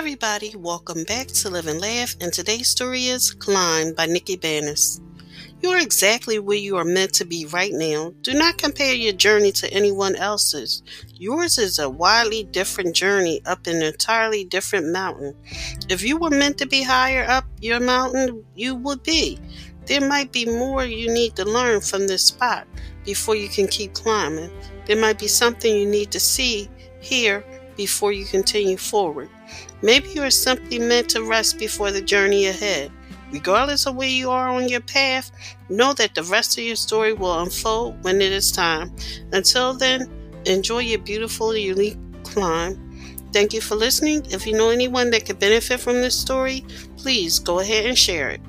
everybody, welcome back to Live and Laugh, and today's story is Climb by Nikki Banas. You are exactly where you are meant to be right now. Do not compare your journey to anyone else's. Yours is a wildly different journey up an entirely different mountain. If you were meant to be higher up your mountain, you would be. There might be more you need to learn from this spot before you can keep climbing. There might be something you need to see, hear, before you continue forward. Maybe you are simply meant to rest before the journey ahead. Regardless of where you are on your path, know that the rest of your story will unfold when it is time. Until then, enjoy your beautiful, unique climb. Thank you for listening. If you know anyone that could benefit from this story, please go ahead and share it.